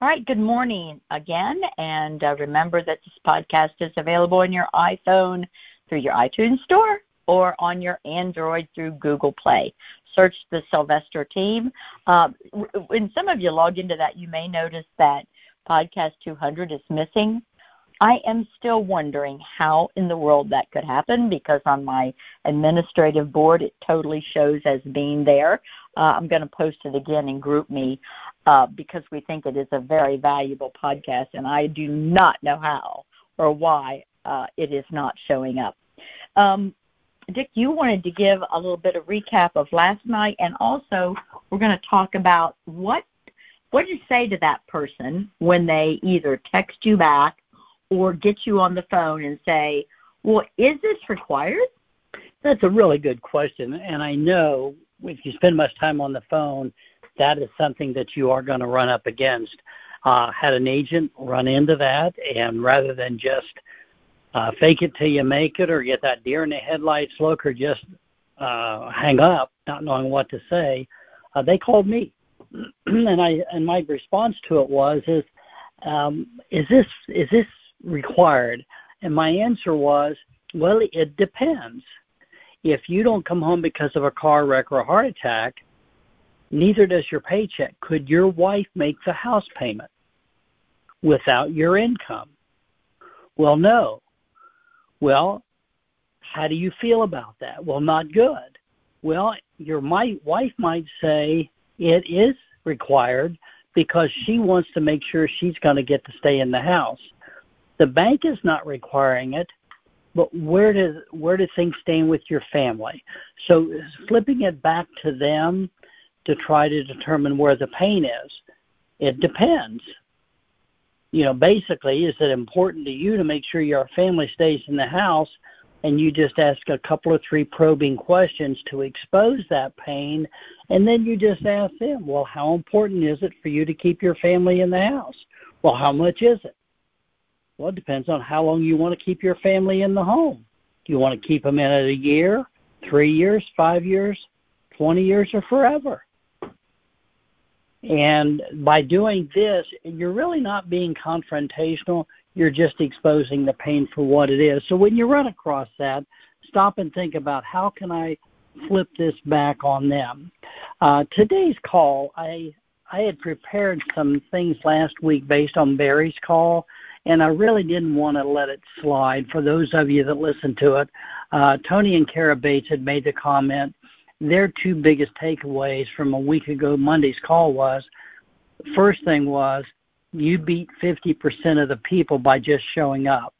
All right, good morning again. And uh, remember that this podcast is available on your iPhone through your iTunes Store or on your Android through Google Play. Search the Sylvester team. Uh, when some of you log into that, you may notice that Podcast 200 is missing. I am still wondering how in the world that could happen because on my administrative board it totally shows as being there. Uh, I'm going to post it again in GroupMe uh, because we think it is a very valuable podcast, and I do not know how or why uh, it is not showing up. Um, Dick, you wanted to give a little bit of recap of last night, and also we're going to talk about what what do you say to that person when they either text you back or get you on the phone and say, well, is this required? That's a really good question. And I know if you spend much time on the phone, that is something that you are going to run up against. Uh, had an agent run into that, and rather than just uh, fake it till you make it or get that deer in the headlights look or just uh, hang up, not knowing what to say, uh, they called me. and I and my response to it was is um, is this is this required? And my answer was, well, it depends. If you don't come home because of a car wreck or a heart attack, neither does your paycheck. Could your wife make the house payment without your income? Well, no. Well, how do you feel about that? Well, not good. Well, your wife might say it is required because she wants to make sure she's going to get to stay in the house. The bank is not requiring it, but where does where do things stand with your family? So flipping it back to them to try to determine where the pain is, it depends. You know, basically, is it important to you to make sure your family stays in the house and you just ask a couple of three probing questions to expose that pain and then you just ask them well how important is it for you to keep your family in the house well how much is it well, it depends on how long you want to keep your family in the home. Do you want to keep them in it a year, three years, five years, 20 years, or forever? And by doing this, you're really not being confrontational. You're just exposing the pain for what it is. So when you run across that, stop and think about how can I flip this back on them. Uh, today's call, I I had prepared some things last week based on Barry's call, and I really didn't want to let it slide. For those of you that listened to it, uh, Tony and Kara Bates had made the comment. Their two biggest takeaways from a week ago Monday's call was first thing was you beat 50% of the people by just showing up.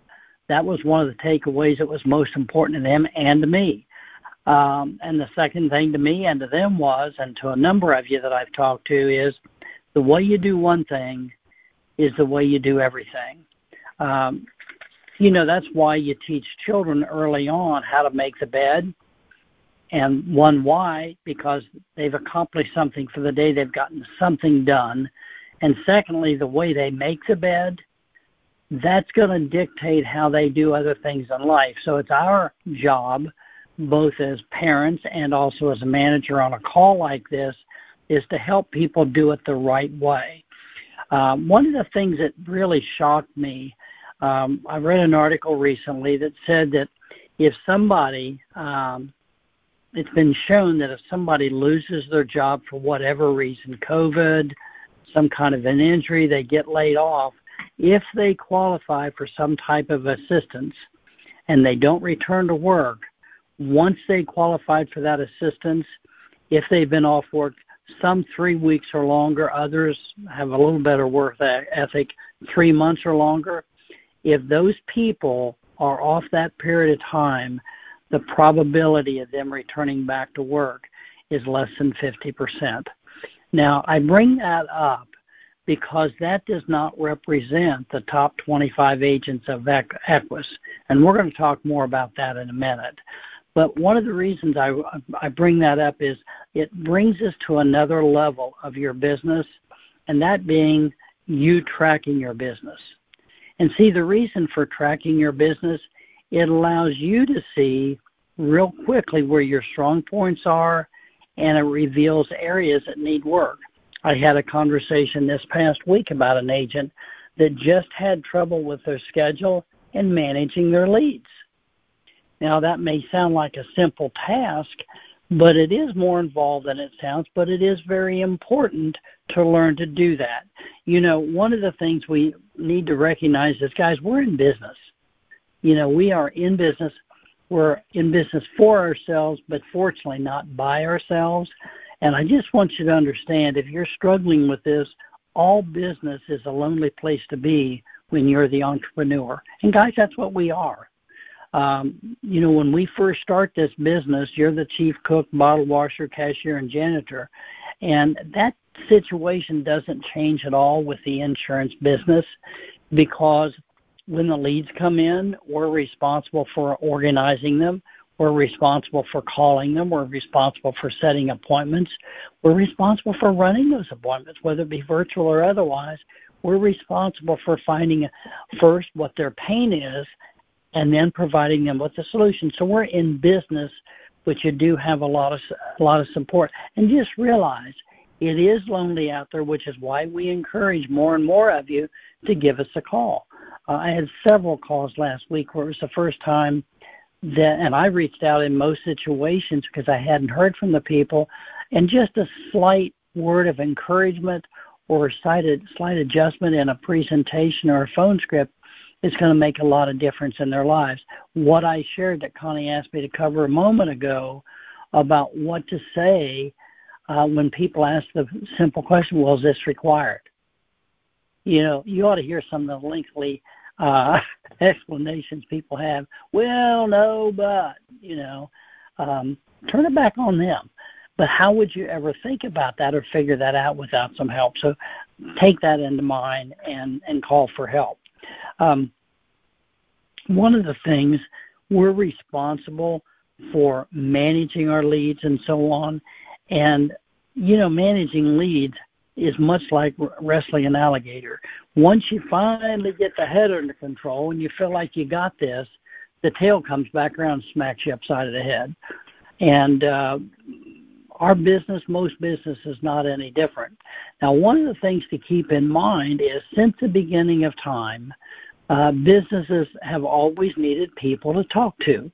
That was one of the takeaways that was most important to them and to me. Um, and the second thing to me and to them was, and to a number of you that I've talked to, is the way you do one thing is the way you do everything. Um, you know, that's why you teach children early on how to make the bed. And one, why? Because they've accomplished something for the day, they've gotten something done. And secondly, the way they make the bed, that's going to dictate how they do other things in life. So it's our job, both as parents and also as a manager on a call like this, is to help people do it the right way. Um, one of the things that really shocked me um, I read an article recently that said that if somebody, um, it's been shown that if somebody loses their job for whatever reason, COVID, some kind of an injury, they get laid off, if they qualify for some type of assistance and they don't return to work, once they qualified for that assistance, if they've been off work some three weeks or longer, others have a little better work ethic, three months or longer, if those people are off that period of time, the probability of them returning back to work is less than 50%. Now, I bring that up because that does not represent the top 25 agents of Equus, and we're going to talk more about that in a minute. But one of the reasons I, I bring that up is it brings us to another level of your business, and that being you tracking your business. And see the reason for tracking your business, it allows you to see real quickly where your strong points are and it reveals areas that need work. I had a conversation this past week about an agent that just had trouble with their schedule and managing their leads. Now, that may sound like a simple task, but it is more involved than it sounds, but it is very important to learn to do that. You know, one of the things we need to recognize is, guys, we're in business. You know, we are in business. We're in business for ourselves, but fortunately not by ourselves. And I just want you to understand if you're struggling with this, all business is a lonely place to be when you're the entrepreneur. And guys, that's what we are. Um, you know, when we first start this business, you're the chief cook, bottle washer, cashier, and janitor. And that situation doesn't change at all with the insurance business because when the leads come in, we're responsible for organizing them. We're responsible for calling them. We're responsible for setting appointments. We're responsible for running those appointments, whether it be virtual or otherwise. We're responsible for finding first what their pain is and then providing them with a solution. So we're in business, but you do have a lot of a lot of support. And just realize it is lonely out there, which is why we encourage more and more of you to give us a call. Uh, I had several calls last week where it was the first time that, and I reached out in most situations because I hadn't heard from the people, and just a slight word of encouragement or a slight, slight adjustment in a presentation or a phone script is going to make a lot of difference in their lives. What I shared that Connie asked me to cover a moment ago about what to say uh, when people ask the simple question, well, is this required? You know, you ought to hear some of the lengthy uh, explanations people have. Well, no, but, you know, um, turn it back on them. But how would you ever think about that or figure that out without some help? So take that into mind and, and call for help. Um, one of the things we're responsible for managing our leads and so on. And, you know, managing leads is much like wrestling an alligator. Once you finally get the head under control and you feel like you got this, the tail comes back around and smacks you upside of the head. And uh, our business, most business is not any different. Now, one of the things to keep in mind is since the beginning of time, uh, businesses have always needed people to talk to.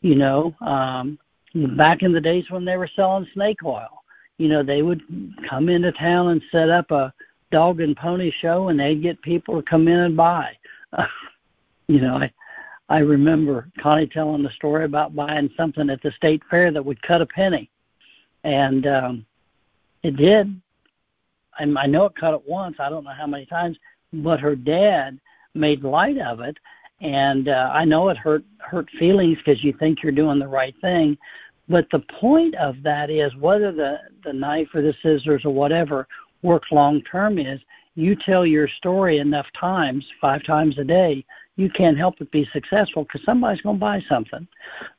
You know, um, back in the days when they were selling snake oil, you know, they would come into town and set up a dog and pony show, and they'd get people to come in and buy. You know, I I remember Connie telling the story about buying something at the state fair that would cut a penny, and um, it did. And I know it cut it once. I don't know how many times, but her dad made light of it, and uh, I know it hurt hurt feelings because you think you're doing the right thing, but the point of that is whether the the knife or the scissors or whatever work long term is you tell your story enough times, five times a day, you can't help but be successful because somebody's going to buy something.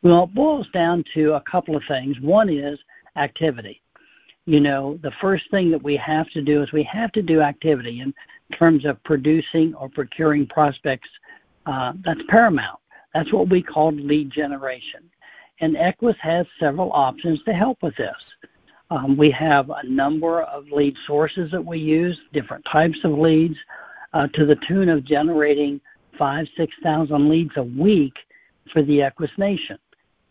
Well, it boils down to a couple of things. One is activity. You know, the first thing that we have to do is we have to do activity. in terms of producing or procuring prospects, uh, that's paramount. That's what we call lead generation. And Equus has several options to help with this. Um, we have a number of lead sources that we use, different types of leads, uh, to the tune of generating five, 6,000 leads a week for the Equus Nation.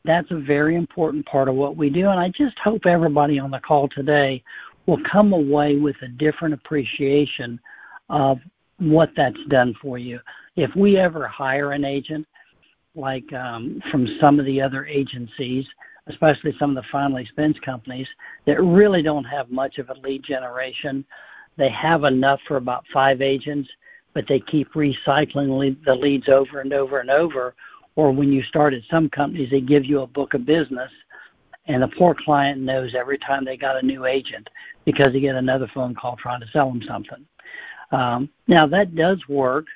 That's a very important part of what we do. And I just hope everybody on the call today will come away with a different appreciation of what that's done for you. If we ever hire an agent, like um, from some of the other agencies, especially some of the final expense companies that really don't have much of a lead generation, they have enough for about five agents, but they keep recycling the leads over and over and over. Or when you start at some companies, they give you a book of business, and the poor client knows every time they got a new agent because they get another phone call trying to sell them something. Um, now, that does work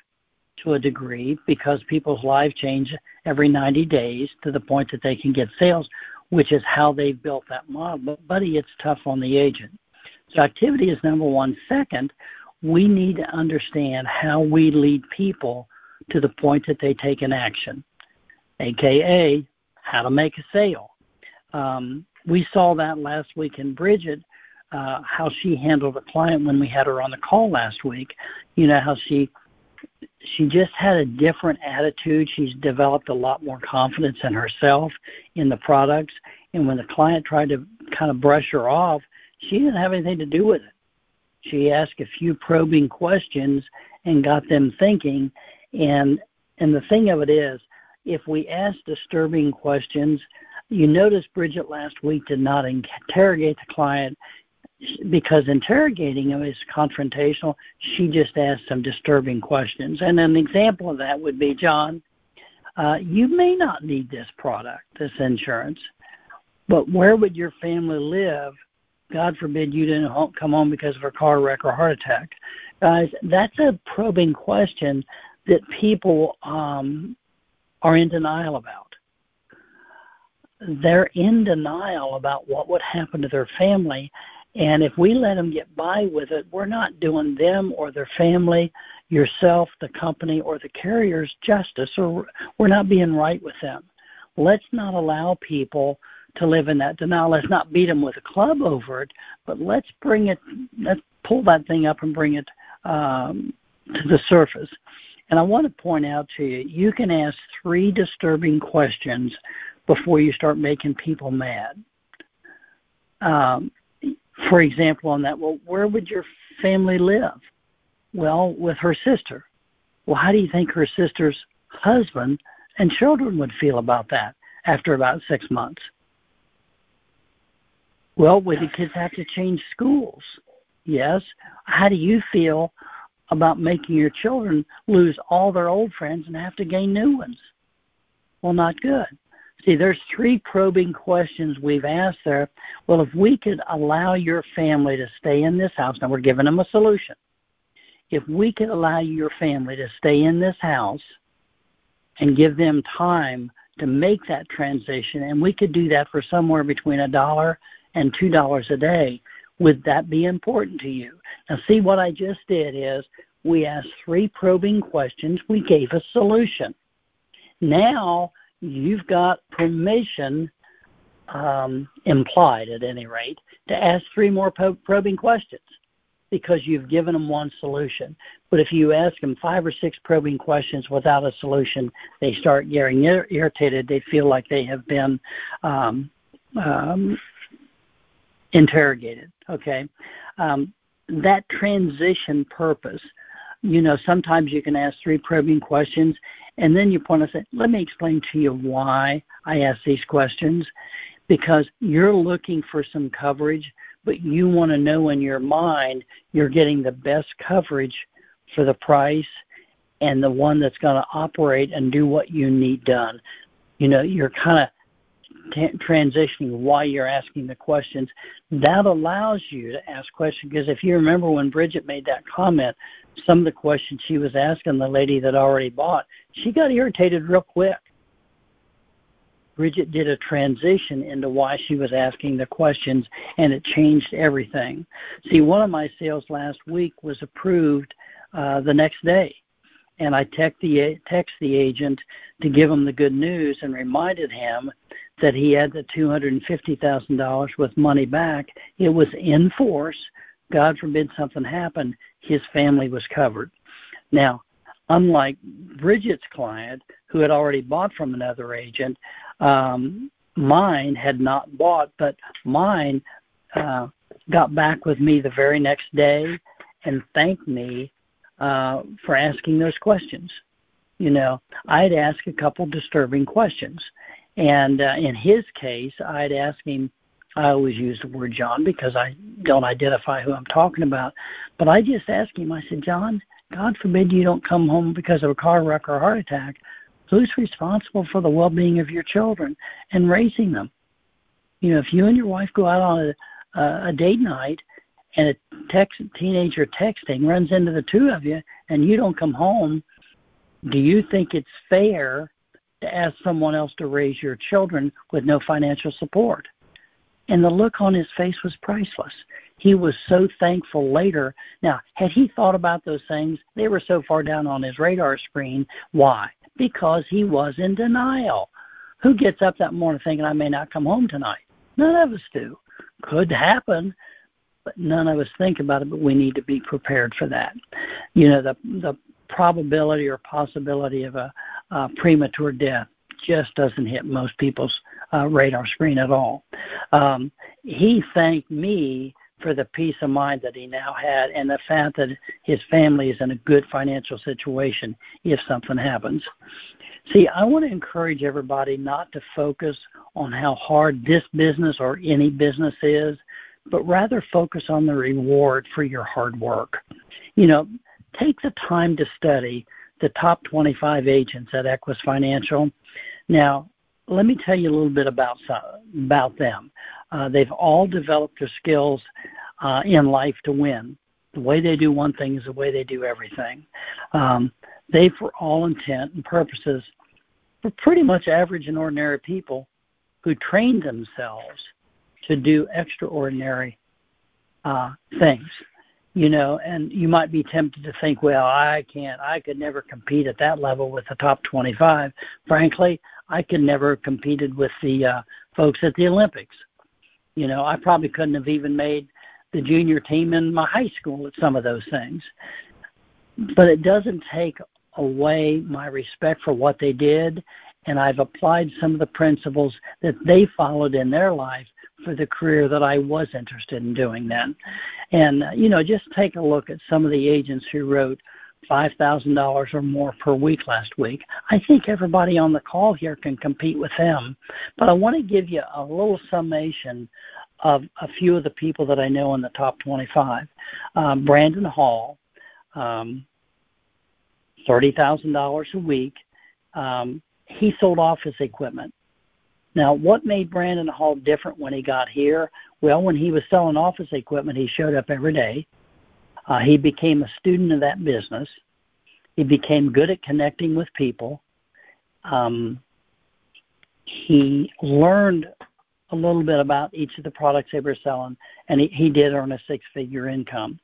to a degree because people's lives change every 90 days to the point that they can get sales, which is how they've built that model. But, buddy, it's tough on the agent. So, activity is number one. Second, we need to understand how we lead people to the point that they take an action, aka how to make a sale. Um, we saw that last week in Bridget uh, how she handled a client when we had her on the call last week. You know how she she just had a different attitude. She's developed a lot more confidence in herself, in the products, and when the client tried to kind of brush her off, she didn't have anything to do with it. She asked a few probing questions and got them thinking. And and the thing of it is, if we ask disturbing questions, you notice Bridget last week did not interrogate the client because interrogating him is confrontational. She just asked some disturbing questions. And an example of that would be, John, uh, you may not need this product, this insurance, but where would your family live? God forbid you didn't come home because of a car wreck or heart attack. Guys, that's a probing question that people um, are in denial about. They're in denial about what would happen to their family. And if we let them get by with it, we're not doing them or their family, yourself, the company, or the carriers justice, or we're not being right with them. Let's not allow people to live in that denial. Let's not beat them with a club over it, but let's bring it, let's pull that thing up and bring it um, to the surface. And I want to point out to you, you can ask three disturbing questions before you start making people mad. Um, for example, on that, well, where would your family live? Well, with her sister. Well, how do you think her sister's husband and children would feel about that after about six months? Well, would the kids have to change schools? Yes. How do you feel about making your children lose all their old friends and have to gain new ones? Well, not good. See, there's three probing questions we've asked there. Well, if we could allow your family to stay in this house, now we're giving them a solution. If we could allow your family to stay in this house and give them time to make that transition, and we could do that for somewhere between a dollar and two dollars a day, would that be important to you? Now, see what I just did is we asked three probing questions. We gave a solution. Now you've got permission, um, implied at any rate, to ask three more probing questions because you've given them one solution. But if you ask them five or six probing questions without a solution, they start getting ir- irritated. They feel like they have been um, um, interrogated. Okay, um, that transition purpose. You know, sometimes you can ask three probing questions, and then you point and say, "Let me explain to you why I ask these questions." Because you're looking for some coverage, but you want to know in your mind you're getting the best coverage for the price and the one that's going to operate and do what you need done. You know, you're kind of transitioning why you're asking the questions, that allows you to ask questions. Because if you remember when Bridget made that comment, some of the questions she was asking the lady that already bought, she got irritated real quick. Bridget did a transition into why she was asking the questions, and it changed everything. See, one of my sales last week was approved uh, the next day, and I text the text the agent to give him the good news and reminded him that he had the $250,000 with money back. It was in force. God forbid something happened, his family was covered. Now, unlike Bridget's client, who had already bought from another agent, um, mine had not bought, but mine uh, got back with me the very next day and thanked me uh, for asking those questions. You know, I'd ask a couple disturbing questions and uh, in his case, I'd ask him, I always use the word John because I don't identify who I'm talking about, but I just asked him, I said, John, God forbid you don't come home because of a car wreck or heart attack. Who's responsible for the well being of your children and raising them? You know, if you and your wife go out on a, a date night and a text, teenager texting runs into the two of you and you don't come home, do you think it's fair to ask someone else to raise your children with no financial support. And the look on his face was priceless. He was so thankful later. Now, had he thought about those things, they were so far down on his radar screen. Why? Because he was in denial. Who gets up that morning thinking, I may not come home tonight? None of us do. Could happen, none of us think about it. But we need to be prepared for that. You know, the the probability or possibility of a, a premature death just doesn't hit most people's uh, radar screen at all. Um, he thanked me for the peace of mind that he now had and the fact that his family is in a good financial situation if something happens. See, I want to encourage everybody not to focus on how hard this business or any business is, but rather focus on the reward for your hard work. You know, take the time to study the top 25 agents at Equus Financial. Now, let me tell you a little bit about about them. Uh, they've all developed their skills uh, in life to win. The way they do one thing is the way they do everything. Um, they, for all intent and purposes, were pretty much average and ordinary people who trained themselves to do extraordinary uh, things. You know, and you might be tempted to think, well, I can't, I could never compete at that level with the top 25. Frankly, I could never competed with the uh, folks at the Olympics. You know, I probably couldn't have even made the junior team in my high school at some of those things. But it doesn't take away my respect for what they did, and I've applied some of the principles that they followed in their life for the career that I was interested in doing then. And, you know, just take a look at some of the agents who wrote $5,000 or more per week last week. I think everybody on the call here can compete with them. But I want to give you a little summation of a few of the people that I know in the top 25. Um, Brandon Hall, um, $30,000 a week. Um, he sold office equipment. Now, what made Brandon Hall different when he got here? Well, when he was selling office equipment, he showed up every day. Uh, he became a student of that business. He became good at connecting with people. Um, he learned a little bit about each of the products they were selling, and he, he did earn a six figure income.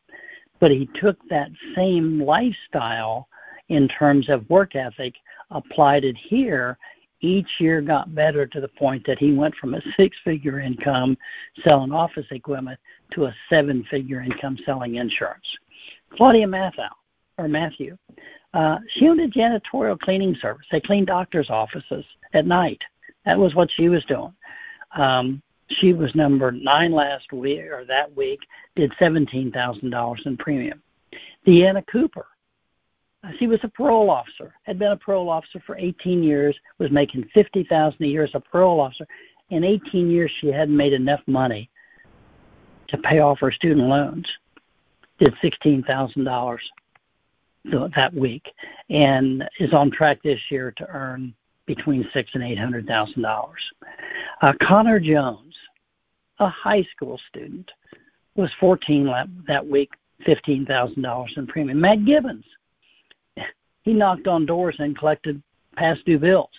But he took that same lifestyle in terms of work ethic, applied it here, each year got better to the point that he went from a six figure income selling office equipment to a seven figure income selling insurance. Claudia Matthew, or Matthew, uh, she owned a janitorial cleaning service. They cleaned doctors' offices at night. That was what she was doing. Um, she was number nine last week or that week, did seventeen thousand dollars in premium. Deanna Cooper, she was a parole officer, had been a parole officer for 18 years, was making 50,000 a year as a parole officer. In 18 years, she hadn't made enough money to pay off her student loans. Did $16,000 that week, and is on track this year to earn between six and eight hundred thousand dollars. Uh, Connor Jones, a high school student, was 14 that week, fifteen thousand dollars in premium. Matt Gibbons, he knocked on doors and collected past due bills.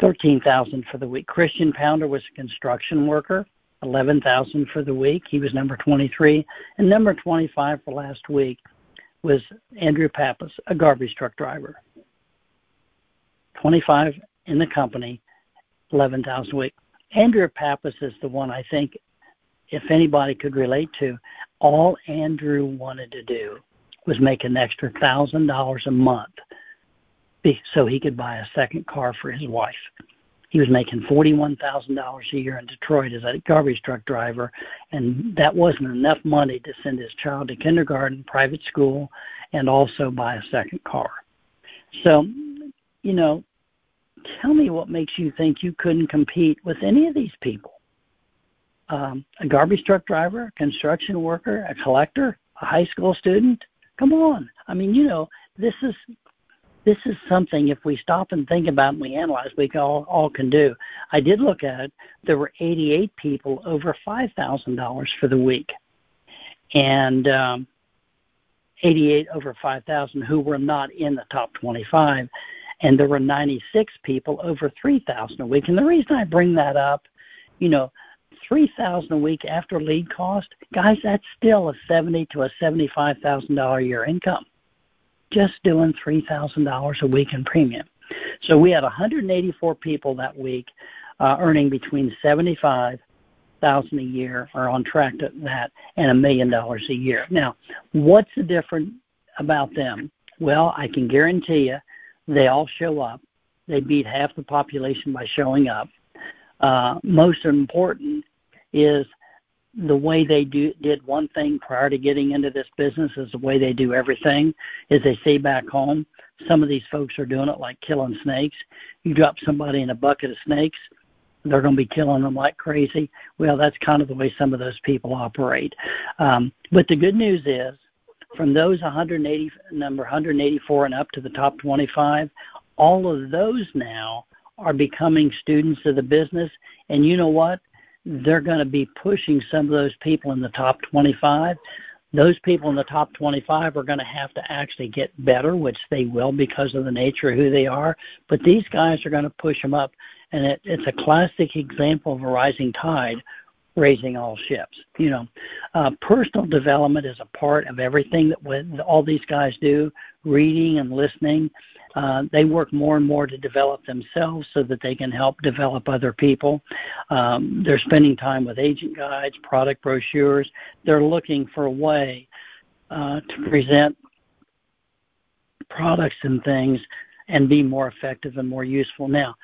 Thirteen thousand for the week. Christian Pounder was a construction worker. Eleven thousand for the week. He was number twenty-three, and number twenty-five for last week was Andrew Pappas, a garbage truck driver. Twenty-five in the company, eleven thousand a week. Andrew Pappas is the one I think, if anybody could relate to, all Andrew wanted to do was making an extra thousand dollars a month so he could buy a second car for his wife. He was making forty-one thousand dollars a year in Detroit as a garbage truck driver, and that wasn't enough money to send his child to kindergarten, private school, and also buy a second car. So, you know, tell me what makes you think you couldn't compete with any of these people? Um, a garbage truck driver, a construction worker, a collector, a high school student, Come on. I mean, you know, this is this is something if we stop and think about and we analyze, we all all can do. I did look at it. There were 88 people over five thousand dollars for the week, and um, 88 over 5,000 who were not in the top 25, and there were 96 people over 3,000 a week. And the reason I bring that up, you know, three thousand a week after lead cost, guys, that's still a seventy to a seventy-five thousand dollar year income. Just doing three thousand dollars a week in premium. So we had 184 people that week uh, earning between seventy-five thousand a year are on track to that and a million dollars a year. Now, what's the difference about them? Well, I can guarantee you they all show up. They beat half the population by showing up. Uh, most important is the way they do did one thing prior to getting into this business is the way they do everything is they stay back home. Some of these folks are doing it like killing snakes. You drop somebody in a bucket of snakes they're going to be killing them like crazy. Well that's kind of the way some of those people operate. Um, but the good news is from those 180 number 184 and up to the top 25 all of those now are becoming students of the business. And you know what they're going to be pushing some of those people in the top 25. Those people in the top 25 are going to have to actually get better, which they will because of the nature of who they are. But these guys are going to push them up. And it, it's a classic example of a rising tide raising all ships. You know, uh, personal development is a part of everything that all these guys do, reading and listening uh, they work more and more to develop themselves so that they can help develop other people. Um, they're spending time with agent guides, product brochures. They're looking for a way uh, to present products and things and be more effective and more useful. Now,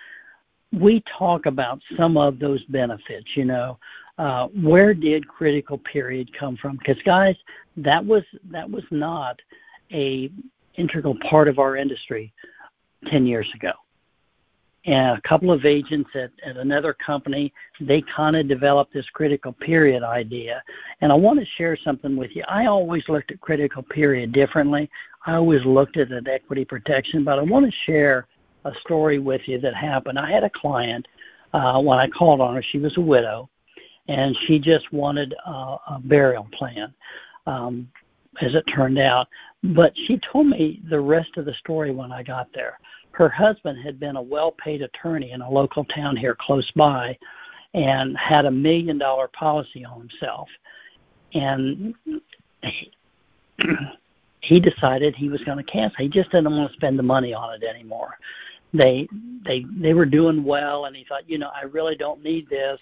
we talk about some of those benefits, you know. Uh, where did critical period come from? Because guys, that was that was not a integral part of our industry 10 years ago. And a couple of agents at, at another company, they kind of developed this critical period idea. And I want to share something with you. I always looked at critical period differently. I always looked at it equity protection, but I want to share a story with you that happened. I had a client uh, when I called on her. She was a widow, and she just wanted a, a burial plan. Um, as it turned out. But she told me the rest of the story when I got there. Her husband had been a well paid attorney in a local town here close by and had a million dollar policy on himself. And he, he decided he was going to cancel. He just didn't want to spend the money on it anymore. They they they were doing well and he thought, you know, I really don't need this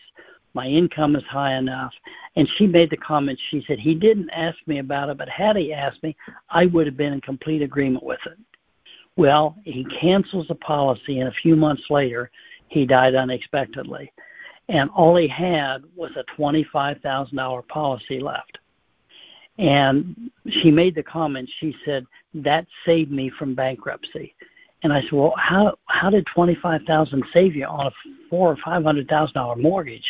my income is high enough. And she made the comment, she said, he didn't ask me about it, but had he asked me, I would have been in complete agreement with it. Well, he cancels the policy, and a few months later, he died unexpectedly. And all he had was a $25,000 policy left. And she made the comment, she said, that saved me from bankruptcy. And I said, well, how how did twenty five thousand save you on a four or five hundred thousand dollar mortgage?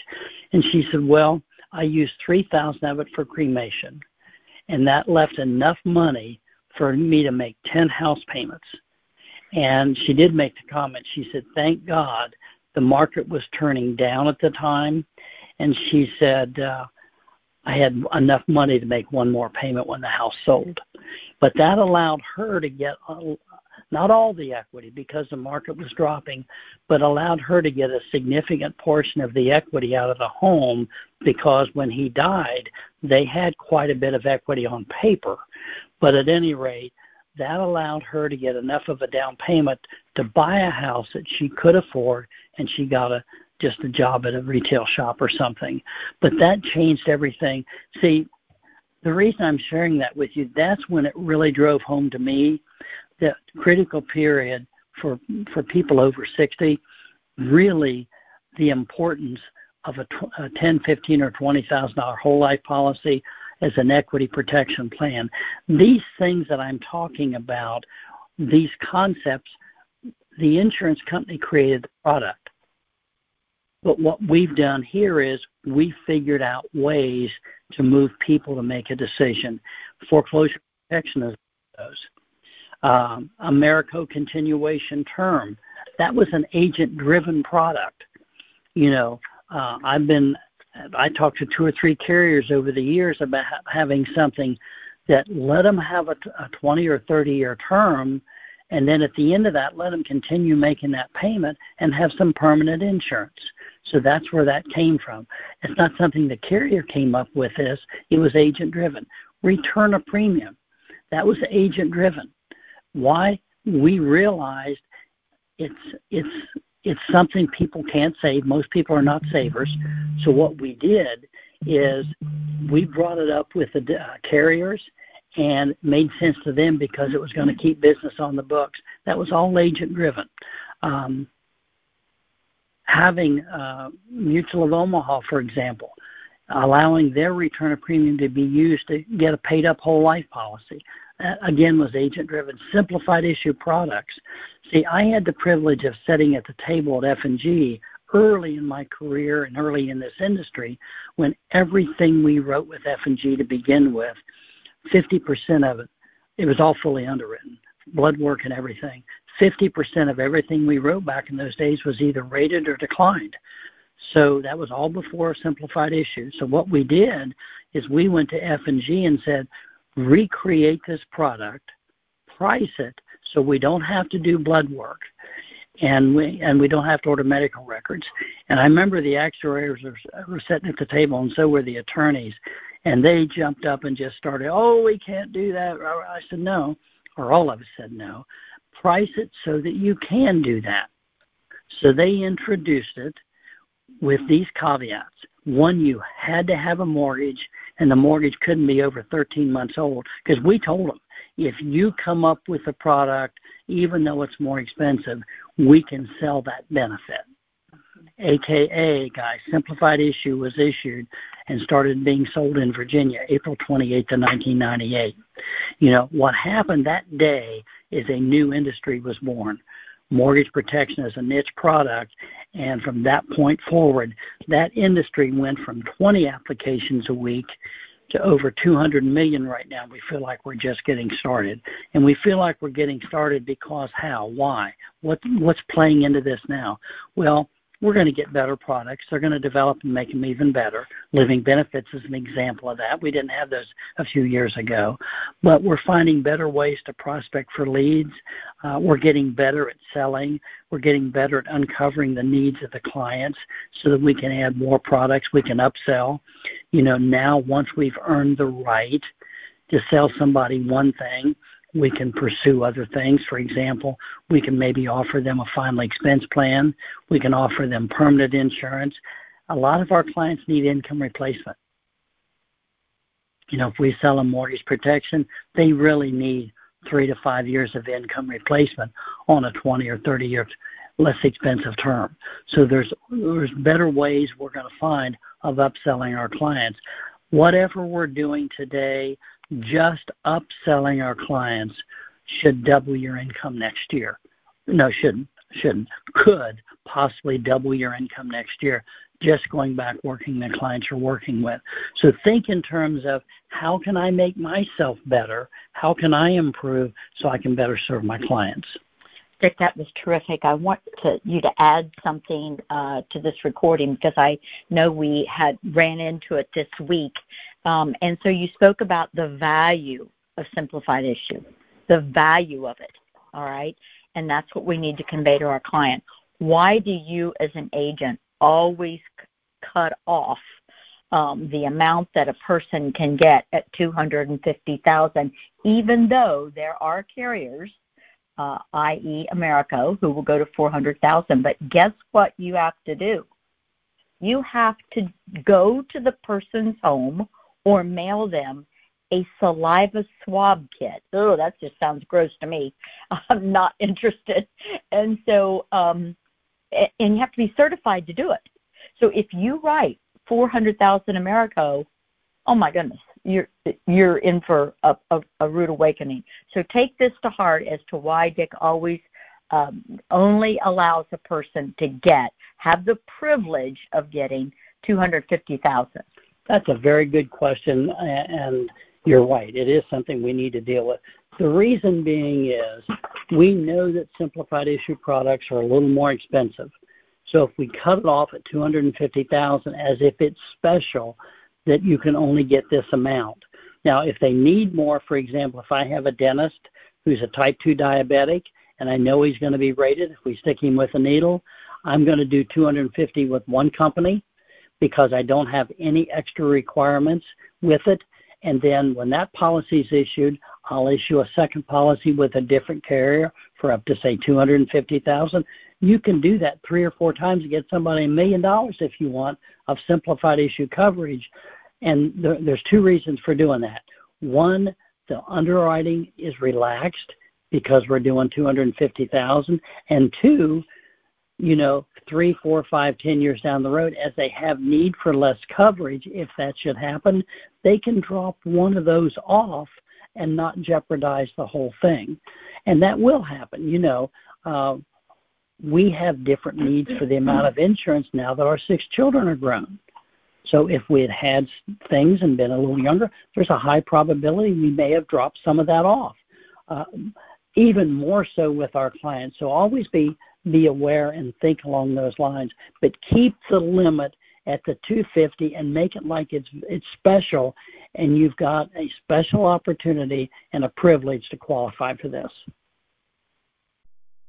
And she said, well, I used three thousand of it for cremation, and that left enough money for me to make ten house payments. And she did make the comment. She said, thank God the market was turning down at the time, and she said. Uh, I had enough money to make one more payment when the house sold. But that allowed her to get not all the equity because the market was dropping, but allowed her to get a significant portion of the equity out of the home because when he died, they had quite a bit of equity on paper. But at any rate, that allowed her to get enough of a down payment to buy a house that she could afford and she got a just a job at a retail shop or something. But that changed everything. See, the reason I'm sharing that with you, that's when it really drove home to me that critical period for for people over 60 really the importance of a, a 10 15 or 20 thousand dollar whole life policy as an equity protection plan. These things that i'm talking about these concepts the insurance company created the product. But what we've done here is we figured out ways to move people to make a decision. Foreclosure protection is those um, Americo continuation term. That was an agent driven product. You know, uh, I've been, I talked to two or three carriers over the years about ha- having something that let them have a, t- a 20 or 30 year term. And then at the end of that, let them continue making that payment and have some permanent insurance. So that's where that came from. It's not something the carrier came up with this. It was agent driven. Return a premium. That was agent driven why we realized it's it's it's something people can't save. Most people are not savers. So what we did is we brought it up with the uh, carriers and made sense to them because it was going to keep business on the books. That was all agent driven. Um, having uh, Mutual of Omaha, for example, allowing their return of premium to be used to get a paid up whole life policy. Again was agent driven. Simplified issue products. See, I had the privilege of sitting at the table at F&G early in my career and early in this industry when everything we wrote with F&G to begin with, 50% of it, it was all fully underwritten, blood work and everything. 50% of everything we wrote back in those days was either rated or declined. So that was all before simplified issue. So what we did is we went to F&G and said, recreate this product, price it so we don't have to do blood work and we and we don't have to order medical records. And I remember the actuaries were, were sitting at the table, and so were the attorneys, and they jumped up and just started, "Oh, we can't do that." I said, "No," or all of us said, "No." Price it so that you can do that. So they introduced it with these caveats. One, you had to have a mortgage, and the mortgage couldn't be over 13 months old because we told them if you come up with a product, even though it's more expensive, we can sell that benefit. AKA, guys, simplified issue was issued and started being sold in Virginia April 28 to 1998. You know, what happened that day is a new industry was born mortgage protection as a niche product. And from that point forward, that industry went from 20 applications a week to over 200 million right now. We feel like we're just getting started. And we feel like we're getting started because how? Why? What, what's playing into this now? Well, we're going to get better products. They're going to develop and make them even better. Living benefits is an example of that. We didn't have those a few years ago, but we're finding better ways to prospect for leads. Uh, we're getting better at selling. We're getting better at uncovering the needs of the clients so that we can add more products. We can upsell. You know, now once we've earned the right to sell somebody one thing, we can pursue other things. For example, we can maybe offer them a final expense plan. We can offer them permanent insurance. A lot of our clients need income replacement. You know, if we sell them mortgage protection, they really need three to five years of income replacement on a 20 or 30 year less expensive term. So there's there's better ways we're going to find of upselling our clients. Whatever we're doing today, just upselling our clients should double your income next year. No, shouldn't. Shouldn't. Could possibly double your income next year just going back working the clients you're working with. So think in terms of how can I make myself better? How can I improve so I can better serve my clients? Dick, that was terrific. I want to, you to add something uh, to this recording because I know we had ran into it this week um, and so you spoke about the value of simplified issue, the value of it, all right? And that's what we need to convey to our client. Why do you, as an agent, always c- cut off um, the amount that a person can get at 250,000, even though there are carriers, uh, i.e., Americo, who will go to 400,000. But guess what you have to do? You have to go to the person's home or mail them a saliva swab kit. Oh, that just sounds gross to me. I'm not interested. And so, um, and you have to be certified to do it. So if you write 400,000 Americo, oh my goodness, you're you're in for a, a, a rude awakening. So take this to heart as to why Dick always um, only allows a person to get have the privilege of getting 250,000. That's a very good question, and you're right. It is something we need to deal with. The reason being is we know that simplified issue products are a little more expensive. So if we cut it off at 250,000 as if it's special that you can only get this amount. Now, if they need more, for example, if I have a dentist who's a type 2 diabetic and I know he's going to be rated if we stick him with a needle, I'm going to do 250 with one company because I don't have any extra requirements with it. And then when that policy is issued, I'll issue a second policy with a different carrier for up to say 250,000. You can do that three or four times to get somebody a million dollars if you want of simplified issue coverage. And there, there's two reasons for doing that. One, the underwriting is relaxed because we're doing 250,000, and two, you know, three, four, five, ten years down the road, as they have need for less coverage, if that should happen, they can drop one of those off and not jeopardize the whole thing. And that will happen. You know, uh, we have different needs for the amount of insurance now that our six children are grown. So if we had had things and been a little younger, there's a high probability we may have dropped some of that off. Uh, even more so with our clients. So always be be aware and think along those lines, but keep the limit at the 250 and make it like it's it's special and you've got a special opportunity and a privilege to qualify for this.